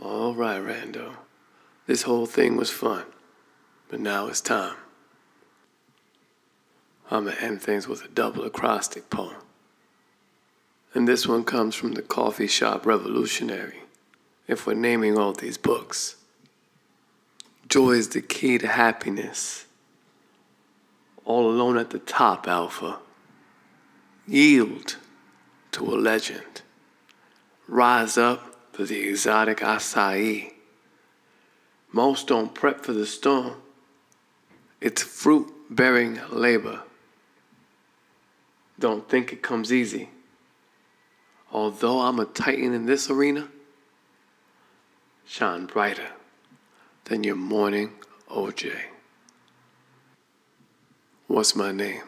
All right, Rando. This whole thing was fun, but now it's time. I'm gonna end things with a double acrostic poem. And this one comes from the Coffee Shop Revolutionary, if we're naming all these books. Joy is the key to happiness. All alone at the top, Alpha. Yield to a legend. Rise up the exotic acai. Most don't prep for the storm. It's fruit bearing labor. Don't think it comes easy. Although I'm a titan in this arena, shine brighter than your morning OJ. What's my name?